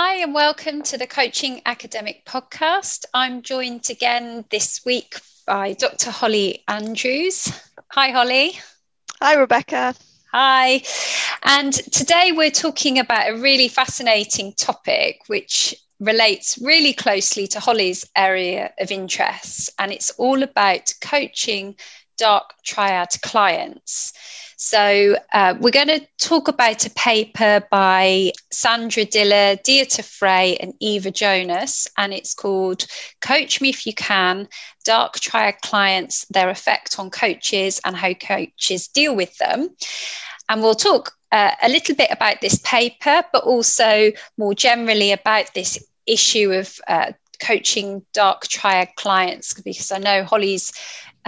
Hi, and welcome to the Coaching Academic Podcast. I'm joined again this week by Dr. Holly Andrews. Hi, Holly. Hi, Rebecca. Hi. And today we're talking about a really fascinating topic, which relates really closely to Holly's area of interest. And it's all about coaching dark triad clients. So, uh, we're going to talk about a paper by Sandra Diller, Dieter Frey, and Eva Jonas, and it's called Coach Me If You Can Dark Triad Clients, Their Effect on Coaches, and How Coaches Deal with Them. And we'll talk uh, a little bit about this paper, but also more generally about this issue of uh, coaching dark triad clients, because I know Holly's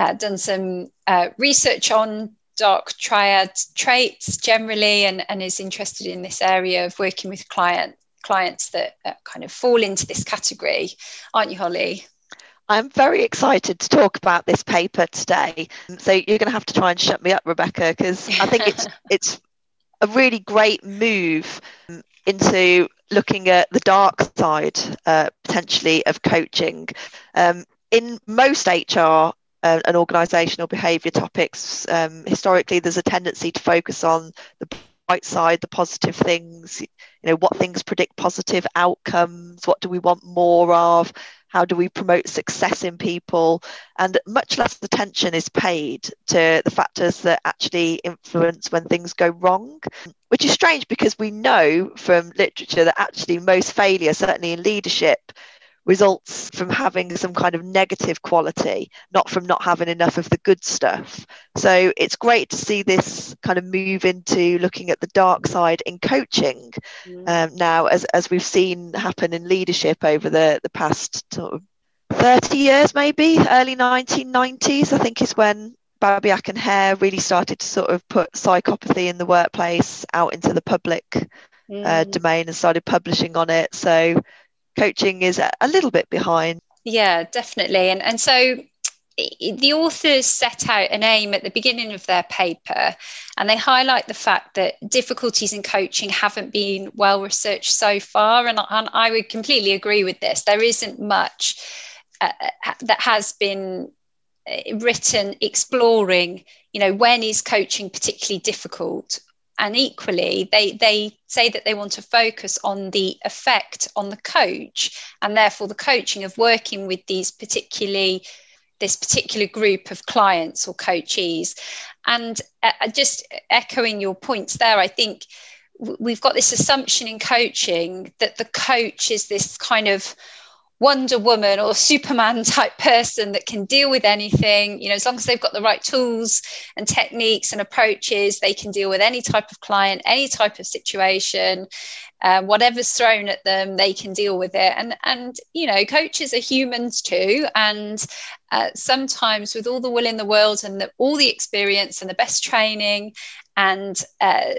uh, done some uh, research on dark triad traits generally and, and is interested in this area of working with client clients that uh, kind of fall into this category aren't you holly I'm very excited to talk about this paper today. So you're going to have to try and shut me up, Rebecca, because I think it's it's a really great move into looking at the dark side uh, potentially of coaching. Um, in most HR uh, and organisational behaviour topics, um, historically there's a tendency to focus on the bright side, the positive things. You know, what things predict positive outcomes? What do we want more of? How do we promote success in people? And much less attention is paid to the factors that actually influence when things go wrong, which is strange because we know from literature that actually most failure, certainly in leadership, results from having some kind of negative quality, not from not having enough of the good stuff. So it's great to see this kind of move into looking at the dark side in coaching um, now, as, as we've seen happen in leadership over the, the past sort of 30 years, maybe early 1990s, I think is when Babiak and Hare really started to sort of put psychopathy in the workplace out into the public uh, mm. uh, domain and started publishing on it. So coaching is a little bit behind. Yeah, definitely. And, and so the authors set out an aim at the beginning of their paper and they highlight the fact that difficulties in coaching haven't been well researched so far and, and i would completely agree with this there isn't much uh, that has been uh, written exploring you know when is coaching particularly difficult and equally they they say that they want to focus on the effect on the coach and therefore the coaching of working with these particularly this particular group of clients or coachees and uh, just echoing your points there i think we've got this assumption in coaching that the coach is this kind of Wonder Woman or Superman type person that can deal with anything. You know, as long as they've got the right tools and techniques and approaches, they can deal with any type of client, any type of situation. Um, whatever's thrown at them, they can deal with it. And and you know, coaches are humans too, and uh, sometimes with all the will in the world and the, all the experience and the best training and uh,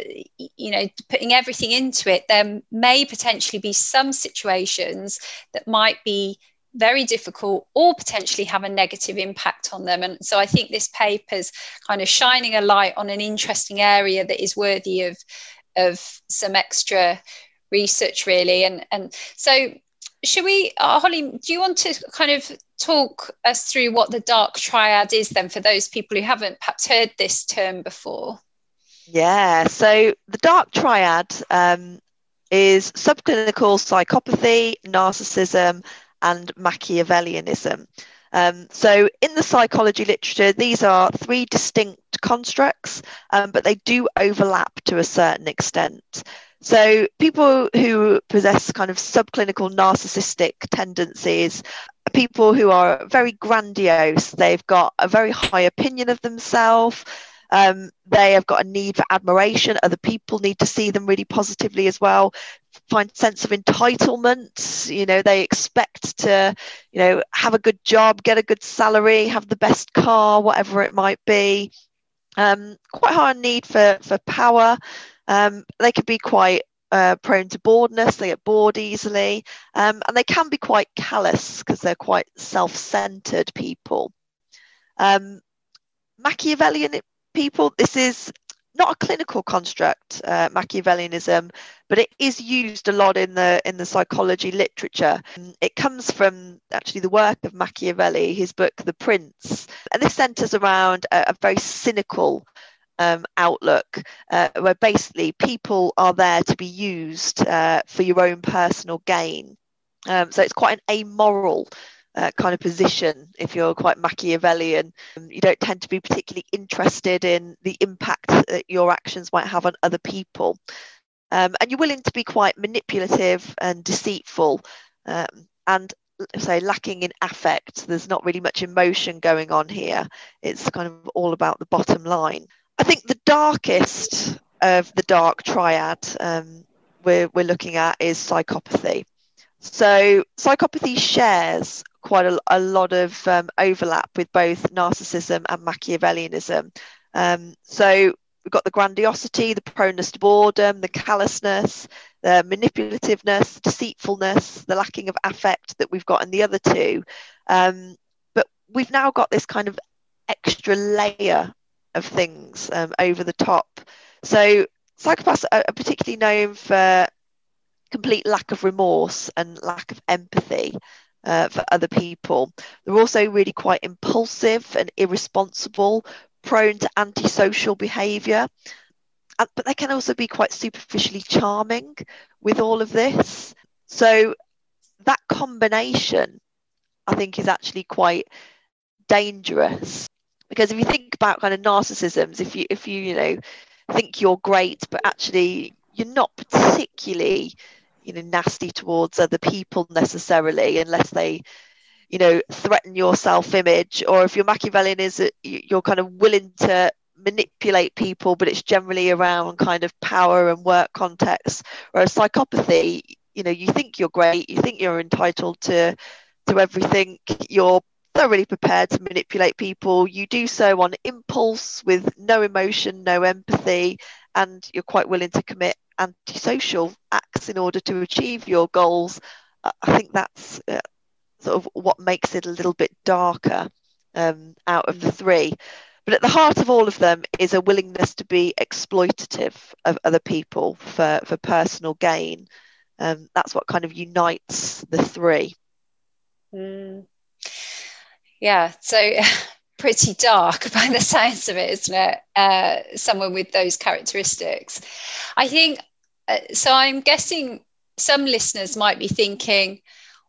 you know putting everything into it there may potentially be some situations that might be very difficult or potentially have a negative impact on them. And so i think this paper's kind of shining a light on an interesting area that is worthy of of some extra research really. And and so should we uh, holly do you want to kind of talk us through what the dark triad is then for those people who haven't perhaps heard this term before yeah, so the dark triad um, is subclinical psychopathy, narcissism, and Machiavellianism. Um, so, in the psychology literature, these are three distinct constructs, um, but they do overlap to a certain extent. So, people who possess kind of subclinical narcissistic tendencies people who are very grandiose, they've got a very high opinion of themselves. Um, they have got a need for admiration. Other people need to see them really positively as well. find sense of entitlement. You know they expect to you know have a good job get a good salary have the best car whatever it might be. Um, quite high need for for power. Um, they could be quite uh, prone to boredness. They get bored easily. Um, and they can be quite callous because they're quite self-centered people. Um, machiavellian people this is not a clinical construct, uh, Machiavellianism, but it is used a lot in the in the psychology literature. It comes from actually the work of Machiavelli, his book The Prince, and this centres around a, a, very cynical um, outlook, uh, where basically people are there to be used uh, for your own personal gain. Um, so it's quite an amoral uh, kind of position if you're quite Machiavellian. Um, you don't tend to be particularly interested in the impact that your actions might have on other people. Um, and you're willing to be quite manipulative and deceitful um, and say lacking in affect. There's not really much emotion going on here. It's kind of all about the bottom line. I think the darkest of the dark triad um, we're, we're looking at is psychopathy. So, psychopathy shares quite a, a lot of um, overlap with both narcissism and Machiavellianism. Um, so we've got the grandiosity, the proneness to boredom, the callousness, the manipulativeness, deceitfulness, the lacking of affect that we've got in the other two. Um, but we've now got this kind of extra layer of things um, over the top. So psychopaths are particularly known for complete lack of remorse and lack of empathy uh, for other people. They're also really quite impulsive and irresponsible, prone to antisocial behaviour. But they can also be quite superficially charming with all of this. So that combination, I think, is actually quite dangerous. Because if you think about kind of narcissisms, if you if you you know think you're great, but actually you're not particularly you know nasty towards other people necessarily unless they you know threaten your self-image or if your machiavellian is you're kind of willing to manipulate people but it's generally around kind of power and work context. Whereas psychopathy you know you think you're great you think you're entitled to to everything you're thoroughly prepared to manipulate people you do so on impulse with no emotion no empathy and you're quite willing to commit antisocial acts in order to achieve your goals, I think that's uh, sort of what makes it a little bit darker um, out of the mm. three. But at the heart of all of them is a willingness to be exploitative of other people for, for personal gain. Um, that's what kind of unites the three. Mm. Yeah, so pretty dark by the sounds of it, isn't it? Uh, someone with those characteristics. I think so I'm guessing some listeners might be thinking,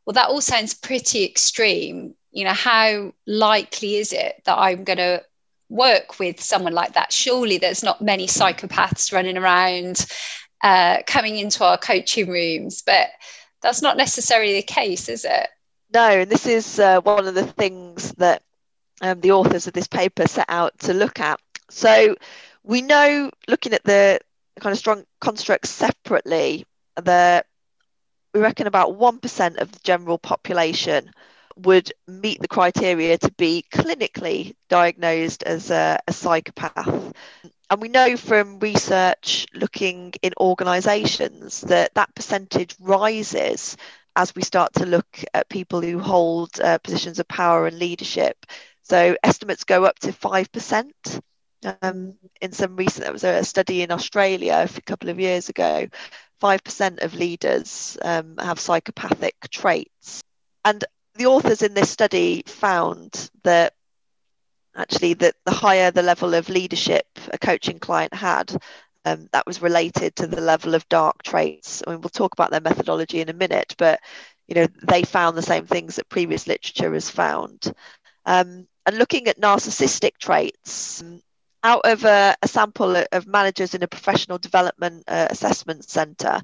well, that all sounds pretty extreme. You know, how likely is it that I'm going to work with someone like that? Surely there's not many psychopaths running around uh, coming into our coaching rooms, but that's not necessarily the case, is it? No, and this is uh, one of the things that um, the authors of this paper set out to look at. So we know, looking at the kind of strong constructs separately, we reckon about 1% of the general population would meet the criteria to be clinically diagnosed as a, a psychopath. And we know from research looking in organisations that that percentage rises as we start to look at people who hold uh, positions of power and leadership. So estimates go up to 5%. Um, in some recent, there was a study in Australia a couple of years ago. Five percent of leaders um, have psychopathic traits, and the authors in this study found that actually that the higher the level of leadership a coaching client had, um, that was related to the level of dark traits. I mean, we'll talk about their methodology in a minute, but you know they found the same things that previous literature has found. Um, and looking at narcissistic traits, out of a, a sample of managers in a professional development uh, assessment centre,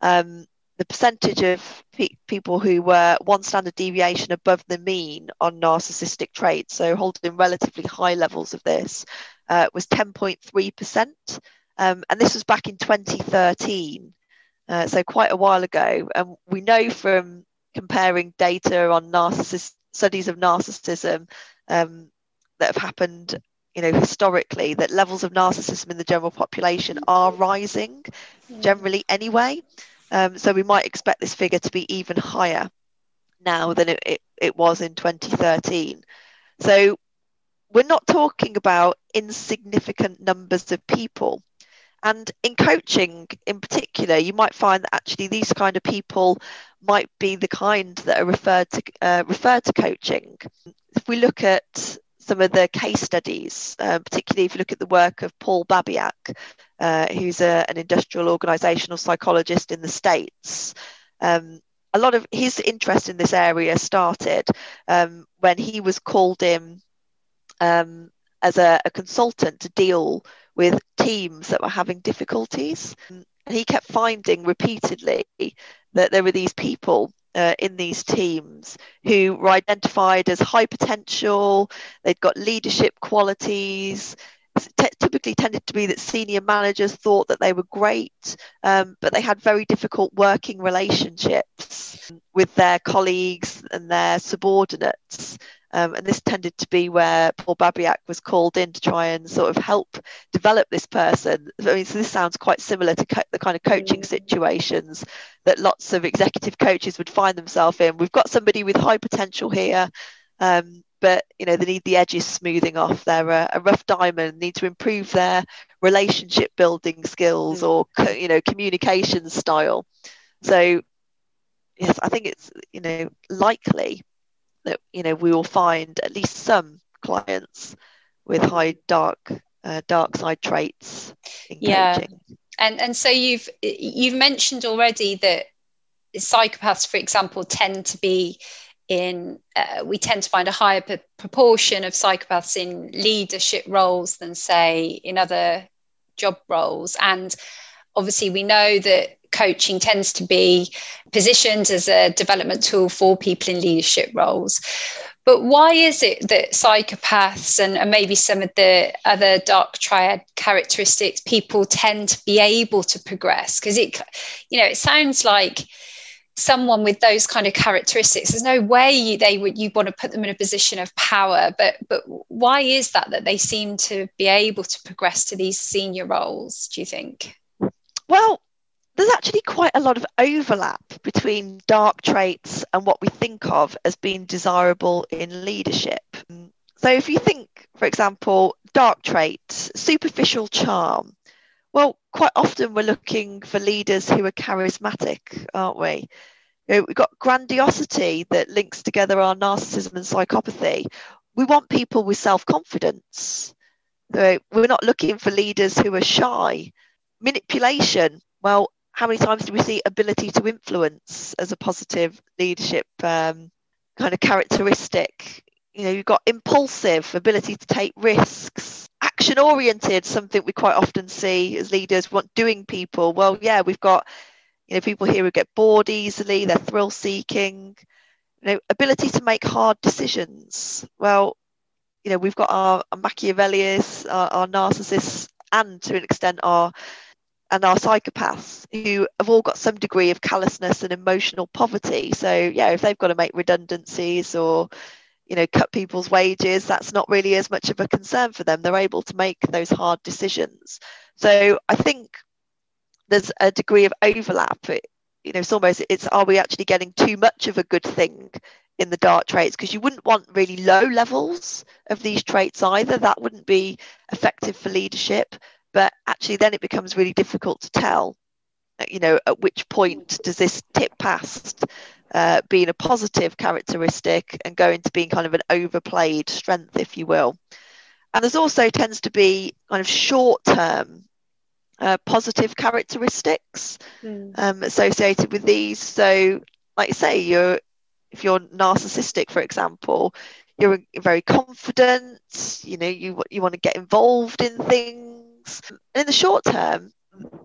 um, the percentage of pe- people who were one standard deviation above the mean on narcissistic traits, so holding relatively high levels of this, uh, was 10.3%. Um, and this was back in 2013. uh, so quite a while ago. And we know from comparing data on narcissist studies of narcissism um, that have happened you know historically that levels of narcissism in the general population are rising generally anyway. Um, so we might expect this figure to be even higher now than it, it, it was in 2013 so we're not talking about insignificant numbers of people. And in coaching in particular you might find that actually these kind of people might be the kind that are referred to uh, referred to coaching. If we look at some of the case studies, uh, particularly if you look at the work of Paul Babiak, uh, who's a, an industrial organizational psychologist in the States. Um, a lot of his interest in this area started um, when he was called in um, as a, a, consultant to deal with teams that were having difficulties. And he kept finding repeatedly that there were these people uh, in these teams who were identified as high potential, they'd got leadership qualities. T- typically tended to be that senior managers thought that they were great, um, but they had very difficult working relationships with their colleagues and their subordinates. Um, and this tended to be where Paul Babiak was called in to try and sort of help develop this person. I mean, so this sounds quite similar to co- the kind of coaching situations that lots of executive coaches would find themselves in. We've got somebody with high potential here. Um, but you know they need the edges smoothing off they're a, a, rough diamond need to improve their relationship building skills mm. or you know communication style so yes i think it's you know likely that you know we will find at least some clients with high dark uh, dark side traits yeah. coaching. And and so you've you've mentioned already that psychopaths, for example, tend to be in uh, we tend to find a higher p- proportion of psychopaths in leadership roles than say in other job roles and obviously we know that coaching tends to be positioned as a development tool for people in leadership roles. But why is it that psychopaths and, and, maybe some of the other dark triad characteristics people tend to be able to progress? Because it, you know, it sounds like someone with those kind of characteristics there's no way you, they would you want to put them in a position of power but but why is that that they seem to be able to progress to these senior roles do you think well there's actually quite a lot of overlap between dark traits and what we think of as being desirable in leadership. So, if you think, for example, dark traits, superficial charm, well, quite often we're looking for leaders who are charismatic, aren't we? You know, we've got grandiosity that links together our narcissism and psychopathy. We want people with self confidence. So we're not looking for leaders who are shy. Manipulation, well, how many times do we see ability to influence as a positive leadership um, kind of characteristic? You know, you've got impulsive ability to take risks, action oriented, something we quite often see as leaders want doing people. Well, yeah, we've got you know people here who get bored easily, they're thrill seeking. You know, ability to make hard decisions. Well, you know, we've got our, our Machiavellis, our, our narcissists, and to an extent our and our psychopaths who have all got some degree of callousness and emotional poverty. So yeah, if they've got to make redundancies or you know cut people's wages, that's not really as much of a concern for them. They're able to make those hard decisions. So I think there's a degree of overlap. It, you know, it's almost it's are we actually getting too much of a good thing in the dark traits because you wouldn't want really low levels of these traits either. That wouldn't be effective for leadership but actually then it becomes really difficult to tell uh, you know at which point does this tip past uh, being a positive characteristic and go into being kind of an overplayed strength if you will and there's also tends to be kind of short term uh, positive characteristics mm. um, associated with these so like you say you're if you're narcissistic for example you're very confident you know you you want to get involved in things in the short term,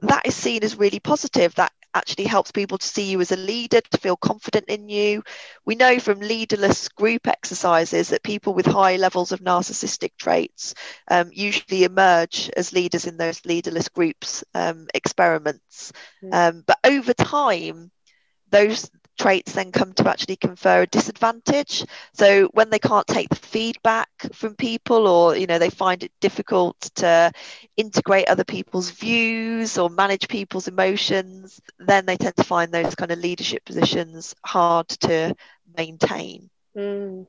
that is seen as really positive. That actually helps people to see you as a leader, to feel confident in you. We know from leaderless group exercises that people with high levels of narcissistic traits um, usually emerge as leaders in those leaderless groups um, experiments. Mm. Um, but over time, those traits then come to actually confer a disadvantage so when they can't take the feedback from people or you know they find it difficult to integrate other people's views or manage people's emotions then they tend to find those kind of leadership positions hard to maintain mm.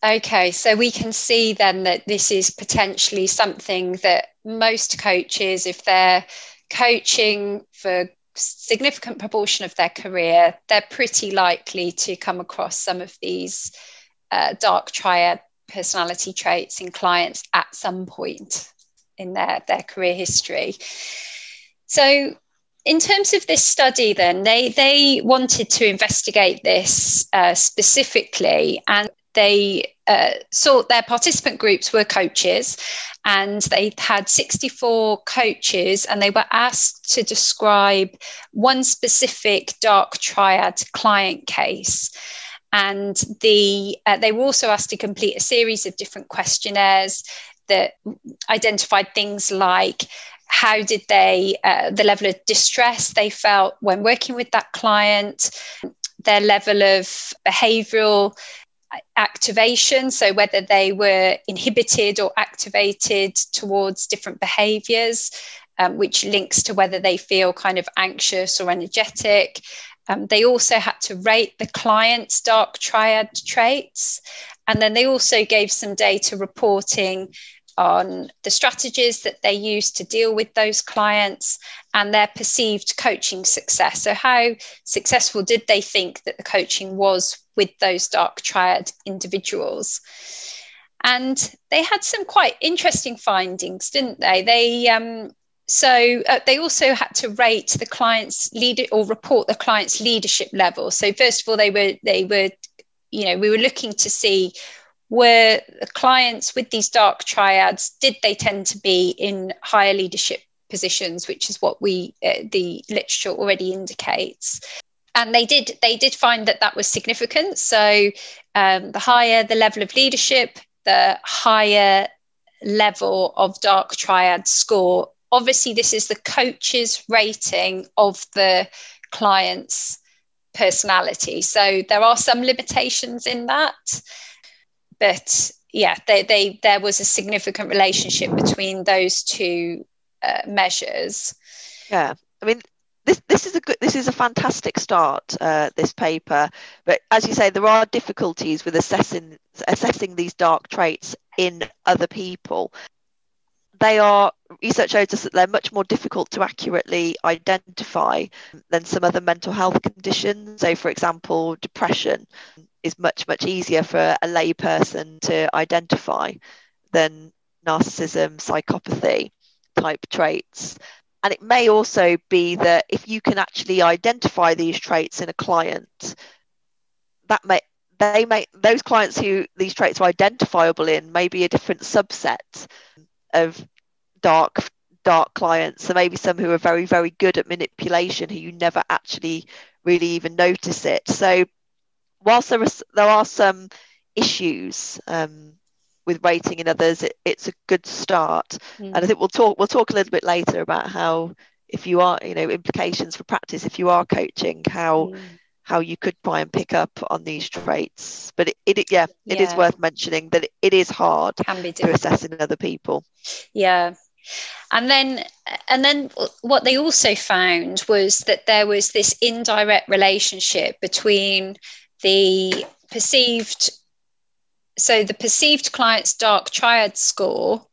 Okay, so we can see then that this is potentially something that most coaches, if they're coaching for significant proportion of their career, they're pretty likely to come across some of these uh, dark triad personality traits in clients at some point in their, their career history. So, in terms of this study, then they they wanted to investigate this uh, specifically, and they uh, sought their participant groups were coaches and they had 64 coaches and they were asked to describe one specific dark triad client case. And the uh, they were also asked to complete a series of different questionnaires that identified things like how did they uh, the level of distress they felt when working with that client their level of behavioral activation, so whether they were inhibited or activated towards different behaviors, um, which links to whether they feel kind of anxious or energetic. Um, they also had to rate the client's dark triad traits. And then they also gave some data reporting on the strategies that they use to deal with those clients and their perceived coaching success. So, how successful did they think that the coaching was with those dark triad individuals? And they had some quite interesting findings, didn't they? They um, so uh, they also had to rate the client's leader or report the client's leadership level. So first of all, they were they were, you know, we were looking to see were the clients with these dark triads did they tend to be in higher leadership positions which is what we uh, the literature already indicates and they did they did find that that was significant. So um, the higher the level of leadership the higher level of dark triad score. Obviously this is the coach's rating of the client's personality. So there are some limitations in that. But yeah, they, they, there was a significant relationship between those two uh, measures. Yeah, I mean, this this is a good this is a fantastic start. Uh, this paper, but as you say, there are difficulties with assessing assessing these dark traits in other people. They are research shows us that they're much more difficult to accurately identify than some other mental health conditions. So, for example, depression is much much easier for a layperson to identify than narcissism psychopathy type traits and it may also be that if you can actually identify these traits in a client that may they may those clients who these traits are identifiable in may be a different subset of dark dark clients. So maybe some who are very very good at manipulation who you never actually really even notice it. So whilst there, is, there are some issues um, with rating in others, it, it's a good start. Mm. And I think we'll talk we'll talk a little bit later about how if you are you know implications for practice if you are coaching how mm. how you could try and pick up on these traits. But it, it yeah, it yeah. is worth mentioning that it, it is hard to assess in other people. Yeah, and then and then what they also found was that there was this indirect relationship between the perceived so the perceived client's dark triad score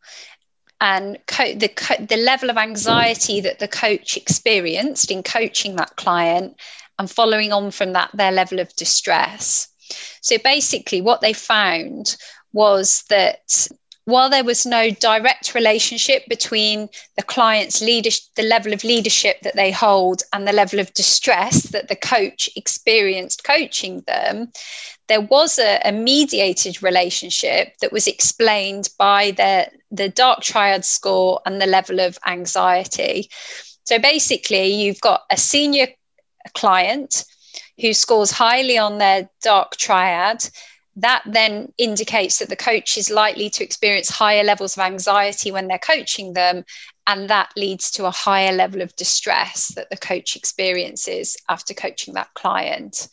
and co- the, co- the level of anxiety that the coach experienced in coaching that client and following on from that their level of distress. So basically what they found was that while there was no direct relationship between the client's leadership, the level of leadership that they hold, and the level of distress that the coach experienced coaching them, there was a, a mediated relationship that was explained by the, the dark triad score and the level of anxiety. So basically, you've got a senior client who scores highly on their dark triad, that then indicates that the coach is likely to experience higher levels of anxiety when they're coaching them. And that leads to a higher level of distress that the coach experiences after coaching that client.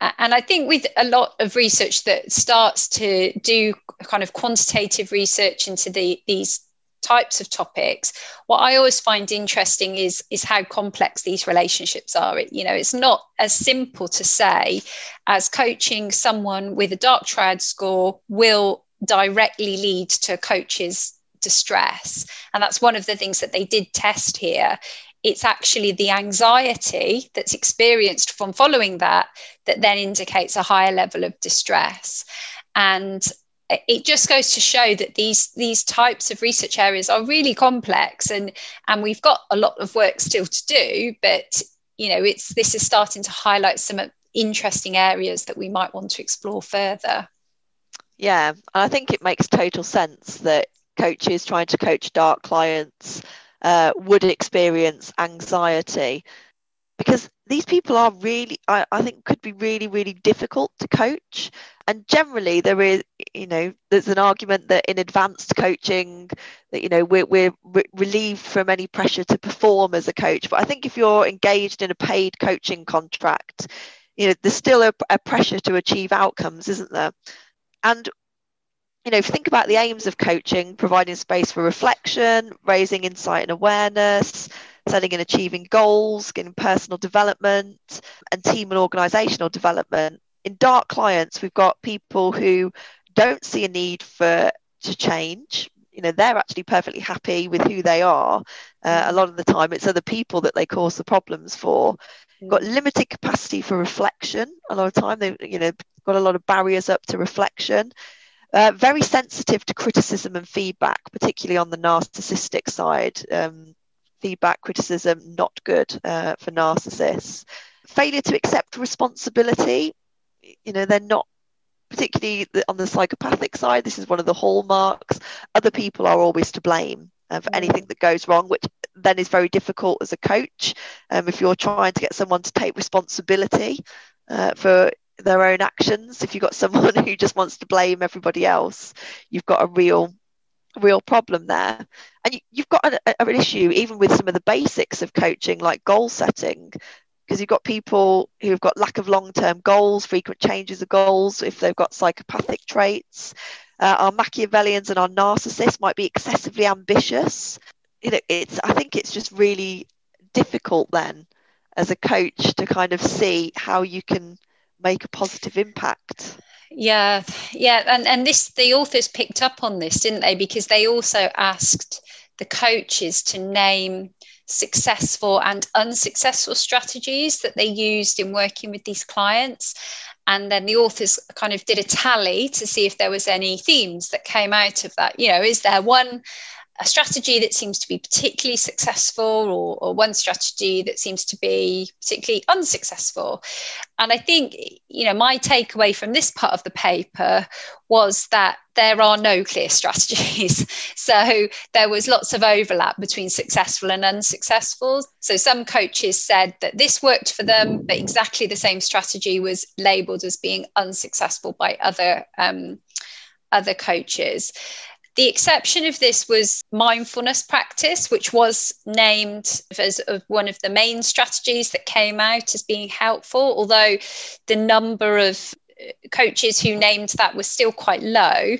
And I think with a lot of research that starts to do kind of quantitative research into the, these types of topics. What i always find interesting is is how complex these relationships are. It, you know it's not as simple to say as coaching someone with a dark triad score will directly lead to a coach's distress. And that's one of the things that they did test here. It's actually the anxiety that's experienced from following that that then indicates a higher level of distress. And it just goes to show that these these types of research areas are really complex and and we've got a lot of work still to do but you know it's this is starting to highlight some interesting areas that we might want to explore further. Yeah and i think it makes total sense that coaches trying to coach dark clients uh, would experience anxiety because these people are really I, I think could be really really difficult to coach. And generally there is you know there's an argument that in advanced coaching that you know we're, we're re- relieved from any pressure to perform as a coach. But i think if you're engaged in a paid coaching contract you know there's still a, a pressure to achieve outcomes isn't there? And you know, if you think about the aims of coaching, providing space for reflection, raising insight and awareness, setting and achieving goals, getting personal development, and team and organizational development. In dark clients, we've got people who don't see a need for to change. You know, they're actually perfectly happy with who they are. Uh, a lot of the time, it's other people that they cause the problems for. Got limited capacity for reflection. A lot of time, they you know got a lot of barriers up to reflection uh, very sensitive to criticism and feedback, particularly on the narcissistic side. Um, feedback, criticism, not good uh, for narcissists. Failure to accept responsibility, you know, they're not particularly on the psychopathic side. This is one of the hallmarks. Other people are always to blame uh, for anything that goes wrong, which then is very difficult as a coach. Um, if you're trying to get someone to take responsibility uh, for their own actions. If you've got someone who just wants to blame everybody else, you've got a real real problem there and you, have got an, an issue even with some of the basics of coaching like goal setting because you've got people who've got lack of long-term goals frequent changes of goals if they've got psychopathic traits. Uh, our machiavellians and our narcissists might be excessively ambitious. You know it's i think it's just really difficult then as a coach to kind of see how you can make a positive impact yeah yeah and and this the authors picked up on this didn't they? Because they also asked the coaches to name successful and unsuccessful strategies that they used in working with these clients. And then the authors kind of did a tally to see if there was any themes that came out of that. You know is there one a strategy that seems to be particularly successful or, or, one strategy that seems to be particularly unsuccessful. And I think, you know, my takeaway from this part of the paper was that there are no clear strategies. so there was lots of overlap between successful and unsuccessful. So some coaches said that this worked for them, but exactly the same strategy was labeled as being unsuccessful by other um, other coaches. The exception of this was mindfulness practice, which was named as one of the main strategies that came out as being helpful, although the number of uh, coaches who named that was still quite low.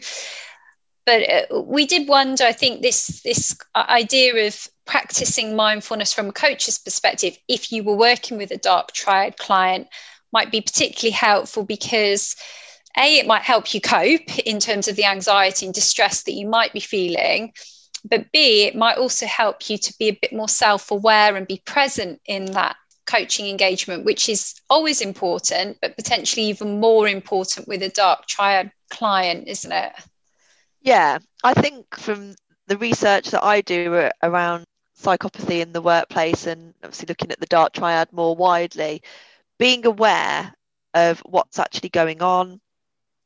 But uh, we did wonder, I think, this, this idea of practicing mindfulness from a coach's perspective, if you were working with a dark triad client, might be particularly helpful because a, it might help you cope in terms of the anxiety and distress that you might be feeling. But B, it might also help you to be a bit more self aware and be present in that coaching engagement, which is always important, but potentially even more important with a dark triad client, isn't it? Yeah, I think from the research that I do around psychopathy in the workplace and obviously looking at the dark triad more widely, being aware of what's actually going on,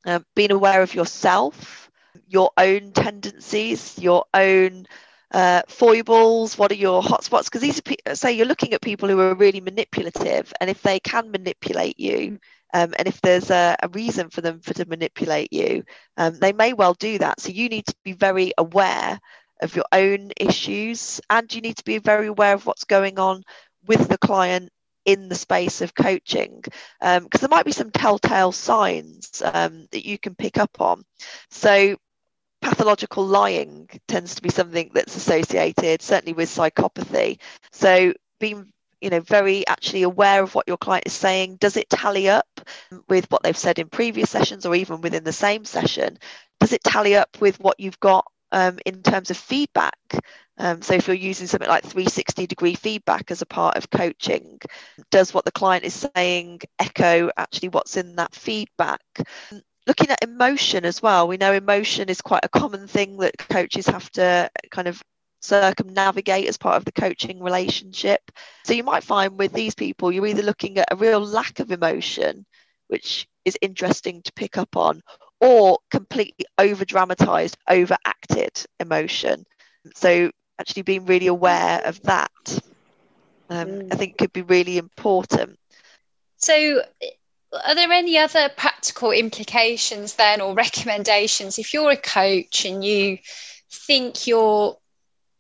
um, being aware of yourself, your own tendencies, your own uh, foibles? What are your hotspots? Because these are, say you're looking at people who are really manipulative, and if they can manipulate you, um, and if there's a, a, reason for them for to manipulate you, um, they may well do that. So you need to be very aware of your own issues, and you need to be very aware of what's going on with the client in the space of coaching because um, there might be some telltale signs um, that you can pick up on. So pathological lying tends to be something that's associated certainly with psychopathy. So being you know very actually aware of what your client is saying. Does it tally up with what they've said in previous sessions or even within the same session? Does it tally up with what you've got um, in terms of feedback um, so if you're using something like 360 degree feedback as a part of coaching does what the client is saying echo actually what's in that feedback? Looking at emotion as well we know emotion is quite a common thing that coaches have to kind of circumnavigate as part of the coaching relationship. So you might find with these people you're either looking at a real lack of emotion which is interesting to pick up on or completely over dramatized overacted emotion. So actually being really aware of that um, mm. i think could be really important. So are there any other practical implications then or recommendations? If you're a coach and you think your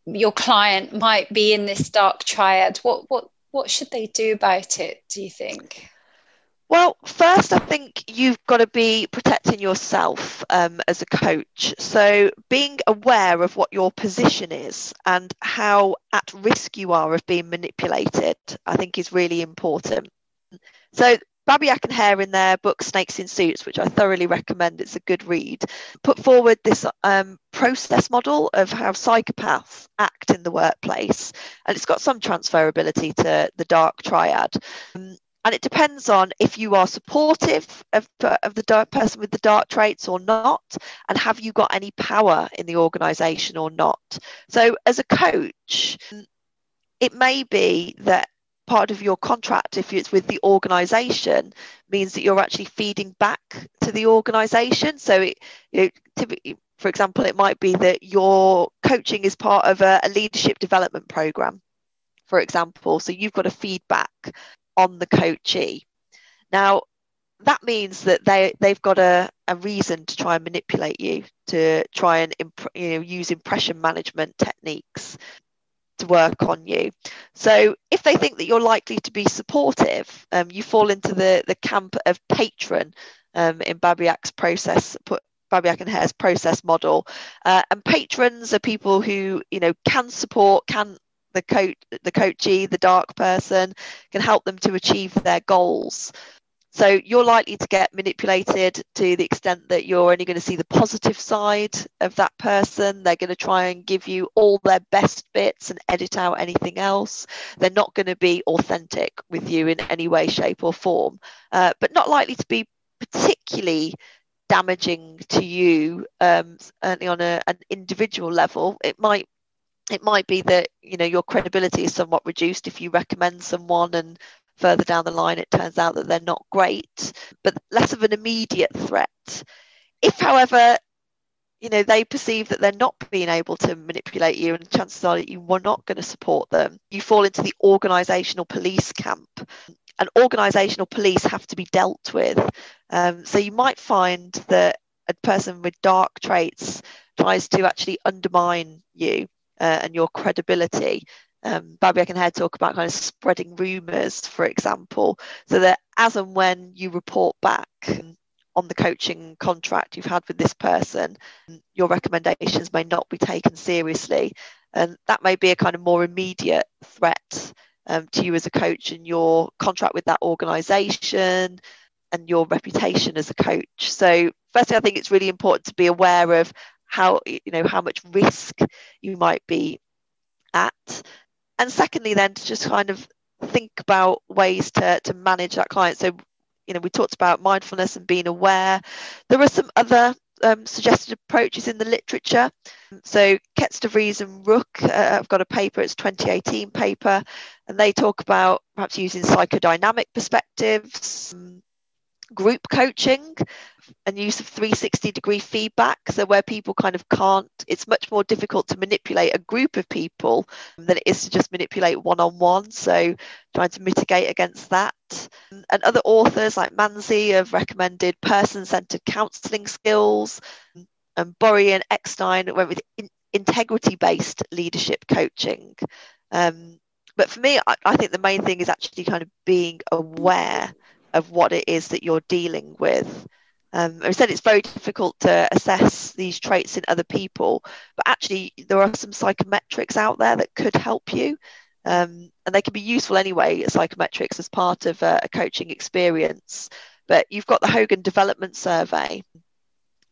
your client might be in this dark triad what what what should they do about it do you think well, first, I think you've got to be protecting yourself um, as a coach. So, being aware of what your position is and how at risk you are of being manipulated, I think is really important. So, Babiak and Hare in their book Snakes in Suits, which I thoroughly recommend, it's a good read, put forward this um, process model of how psychopaths act in the workplace. And it's got some transferability to the dark triad. Um, and it depends on if you are supportive of, of the person with the dark traits or not, and have you got any power in the organization or not. So, as a coach, it may be that part of your contract, if it's with the organization, means that you're actually feeding back to the organization. So, it, you know, typically, for example, it might be that your coaching is part of a, a leadership development program, for example. So, you've got to feedback on the coachee. Now, that means that they they've got a, a reason to try and manipulate you to try and imp- you know use impression management techniques to work on you. So if they think that you're likely to be supportive, um, you fall into the, the camp of patron um, in Babiak's process, put Babiak and Hare's process model. Uh, and patrons are people who, you know, can support, can the coach, the coachee, the dark person, can help them to achieve their goals. So you're likely to get manipulated to the extent that you're only going to see the positive side of that person. They're going to try and give you all their best bits and edit out anything else. They're not going to be authentic with you in any way, shape, or form, uh, but not likely to be particularly damaging to you um, only on a, an individual level. It might it might be that you know your credibility is somewhat reduced if you recommend someone and further down the line it turns out that they're not great but less of an immediate threat. If however you know they perceive that they're not being able to manipulate you and chances are that you were not going to support them you fall into the organizational police camp. And organizational police have to be dealt with. Um, so you might find that a person with dark traits tries to actually undermine you uh, and your credibility. Um, Babiak and Hare talk about kind of spreading rumours, for example, so that as and when you report back on the coaching contract you've had with this person, your recommendations may not be taken seriously. And that may be a kind of more immediate threat um, to you as a coach and your contract with that organisation and your reputation as a coach. So, firstly, I think it's really important to be aware of how you know how much risk you might be at. And secondly then to just kind of think about ways to to manage that client. So you know we talked about mindfulness and being aware. There are some other um, suggested approaches in the literature. So Kets and Rook uh, have got a paper it's 2018 paper and they talk about perhaps using psychodynamic perspectives group coaching and use of 360 degree feedback. So, where people kind of can't, it's much more difficult to manipulate a group of people than it is to just manipulate one on one. So, trying to mitigate against that. And other authors like Manzi have recommended person centered counseling skills. And Borey and Eckstein went with in- integrity based leadership coaching. Um, but for me, I, I think the main thing is actually kind of being aware of what it is that you're dealing with. Um, I said it's very difficult to assess these traits in other people, but actually there are some psychometrics out there that could help you, um, and they can be useful anyway. Psychometrics as part of a, a coaching experience, but you've got the Hogan Development Survey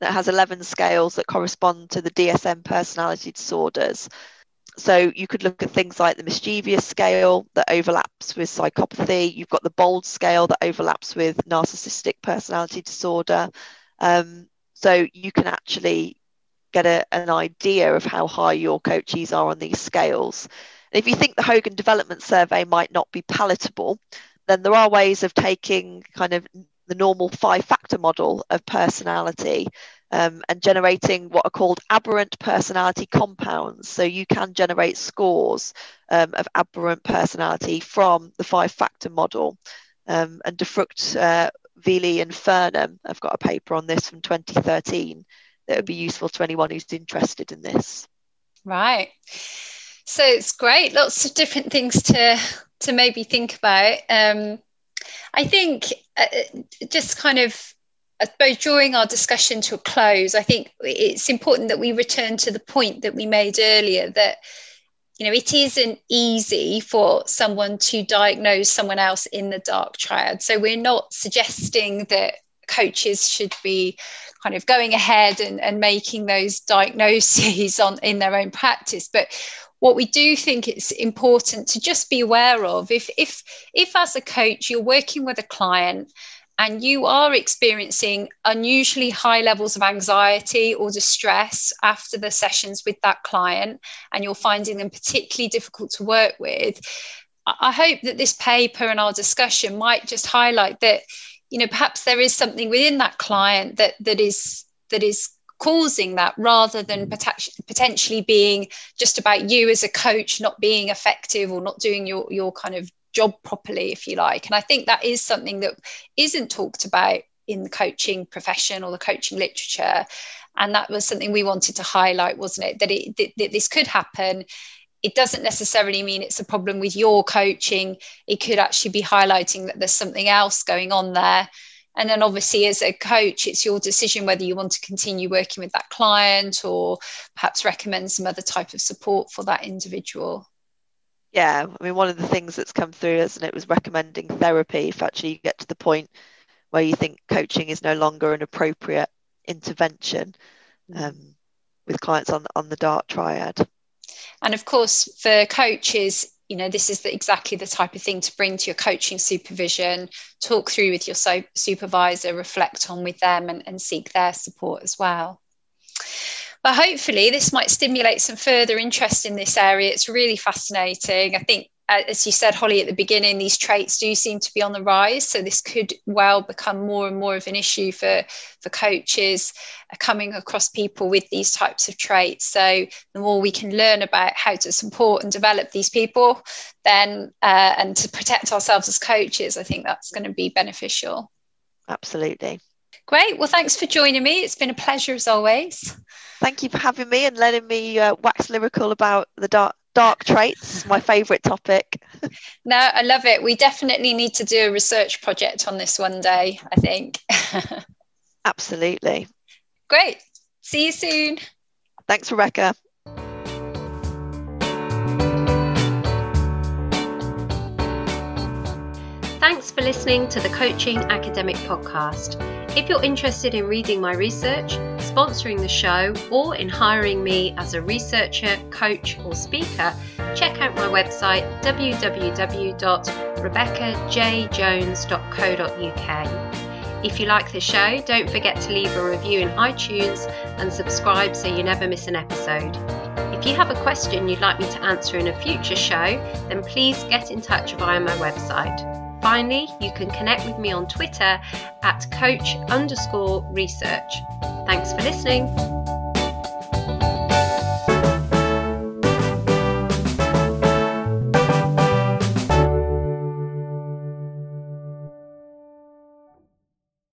that has 11 scales that correspond to the DSM personality disorders. So you could look at things like the mischievous scale that overlaps with psychopathy. You've got the bold scale that overlaps with narcissistic personality disorder. Um, so you can actually get a, an idea of how high your coaches are on these scales. And if you think the Hogan Development Survey might not be palatable, then there are ways of taking kind of the normal five factor model of personality um, and generating what are called aberrant personality compounds. So you can generate scores um, of aberrant personality from the five factor model. Um, and De Fruyt, uh, Wille, and Furnham have got a paper on this from 2013 that would be useful to anyone who's interested in this. Right. So it's great. Lots of different things to to maybe think about. Um, I think uh, just kind of I suppose drawing our discussion to a close, I think it's important that we return to the point that we made earlier that you know it isn't easy for someone to diagnose someone else in the dark triad. So we're not suggesting that coaches should be kind of going ahead and, and making those diagnoses on in their own practice, but what we do think it's important to just be aware of if if if as a coach you're working with a client and you are experiencing unusually high levels of anxiety or distress after the sessions with that client, and you're finding them particularly difficult to work with, I hope that this paper and our discussion might just highlight that, you know, perhaps there is something within that client that that is that is causing that rather than mm. potentially being just about you as a coach not being effective or not doing your your kind of job properly, if you like. And I think that is something that isn't talked about in the coaching profession or the coaching literature. And that was something we wanted to highlight, wasn't it? That, it, that, that this could happen. It doesn't necessarily mean it's a problem with your coaching. It could actually be highlighting that there's something else going on there. And then, obviously, as a coach, it's your decision whether you want to continue working with that client or perhaps recommend some other type of support for that individual yeah i mean one of the things that's come through isn't it was recommending therapy if actually you get to the point where you think coaching is no longer an appropriate intervention mm. um, with clients on on the dark triad and of course for coaches you know this is the, exactly the type of thing to bring to your coaching supervision talk through with your so, supervisor reflect on with them and, and seek their support as well but hopefully, this might stimulate some further interest in this area. It's really fascinating. I think, uh, as you said, Holly, at the beginning, these traits do seem to be on the rise. So this could well become more and more of an issue for, for coaches uh, coming across people with these types of traits. So the more we can learn about how to support and develop these people, then uh, and to protect ourselves as coaches, I think that's going to be beneficial. Absolutely. Great. Well, thanks for joining me. It's been a pleasure as always. Thank you for having me and letting me uh, wax lyrical about the dark dark traits, my favourite topic. no, I love it. We definitely need to do a research project on this one day, I think. Absolutely. Great. See you soon. Thanks, Rebecca. Thanks for listening to the Coaching Academic Podcast. If you're interested in reading my research, sponsoring the show, or in hiring me as a researcher, coach, or speaker, check out my website www.rebeccajjones.co.uk. If you like the show, don't forget to leave a review in iTunes and subscribe so you never miss an episode. If you have a question you'd like me to answer in a future show, then please get in touch via my website. Finally, you can connect with me on Twitter at coach underscore research. Thanks for listening.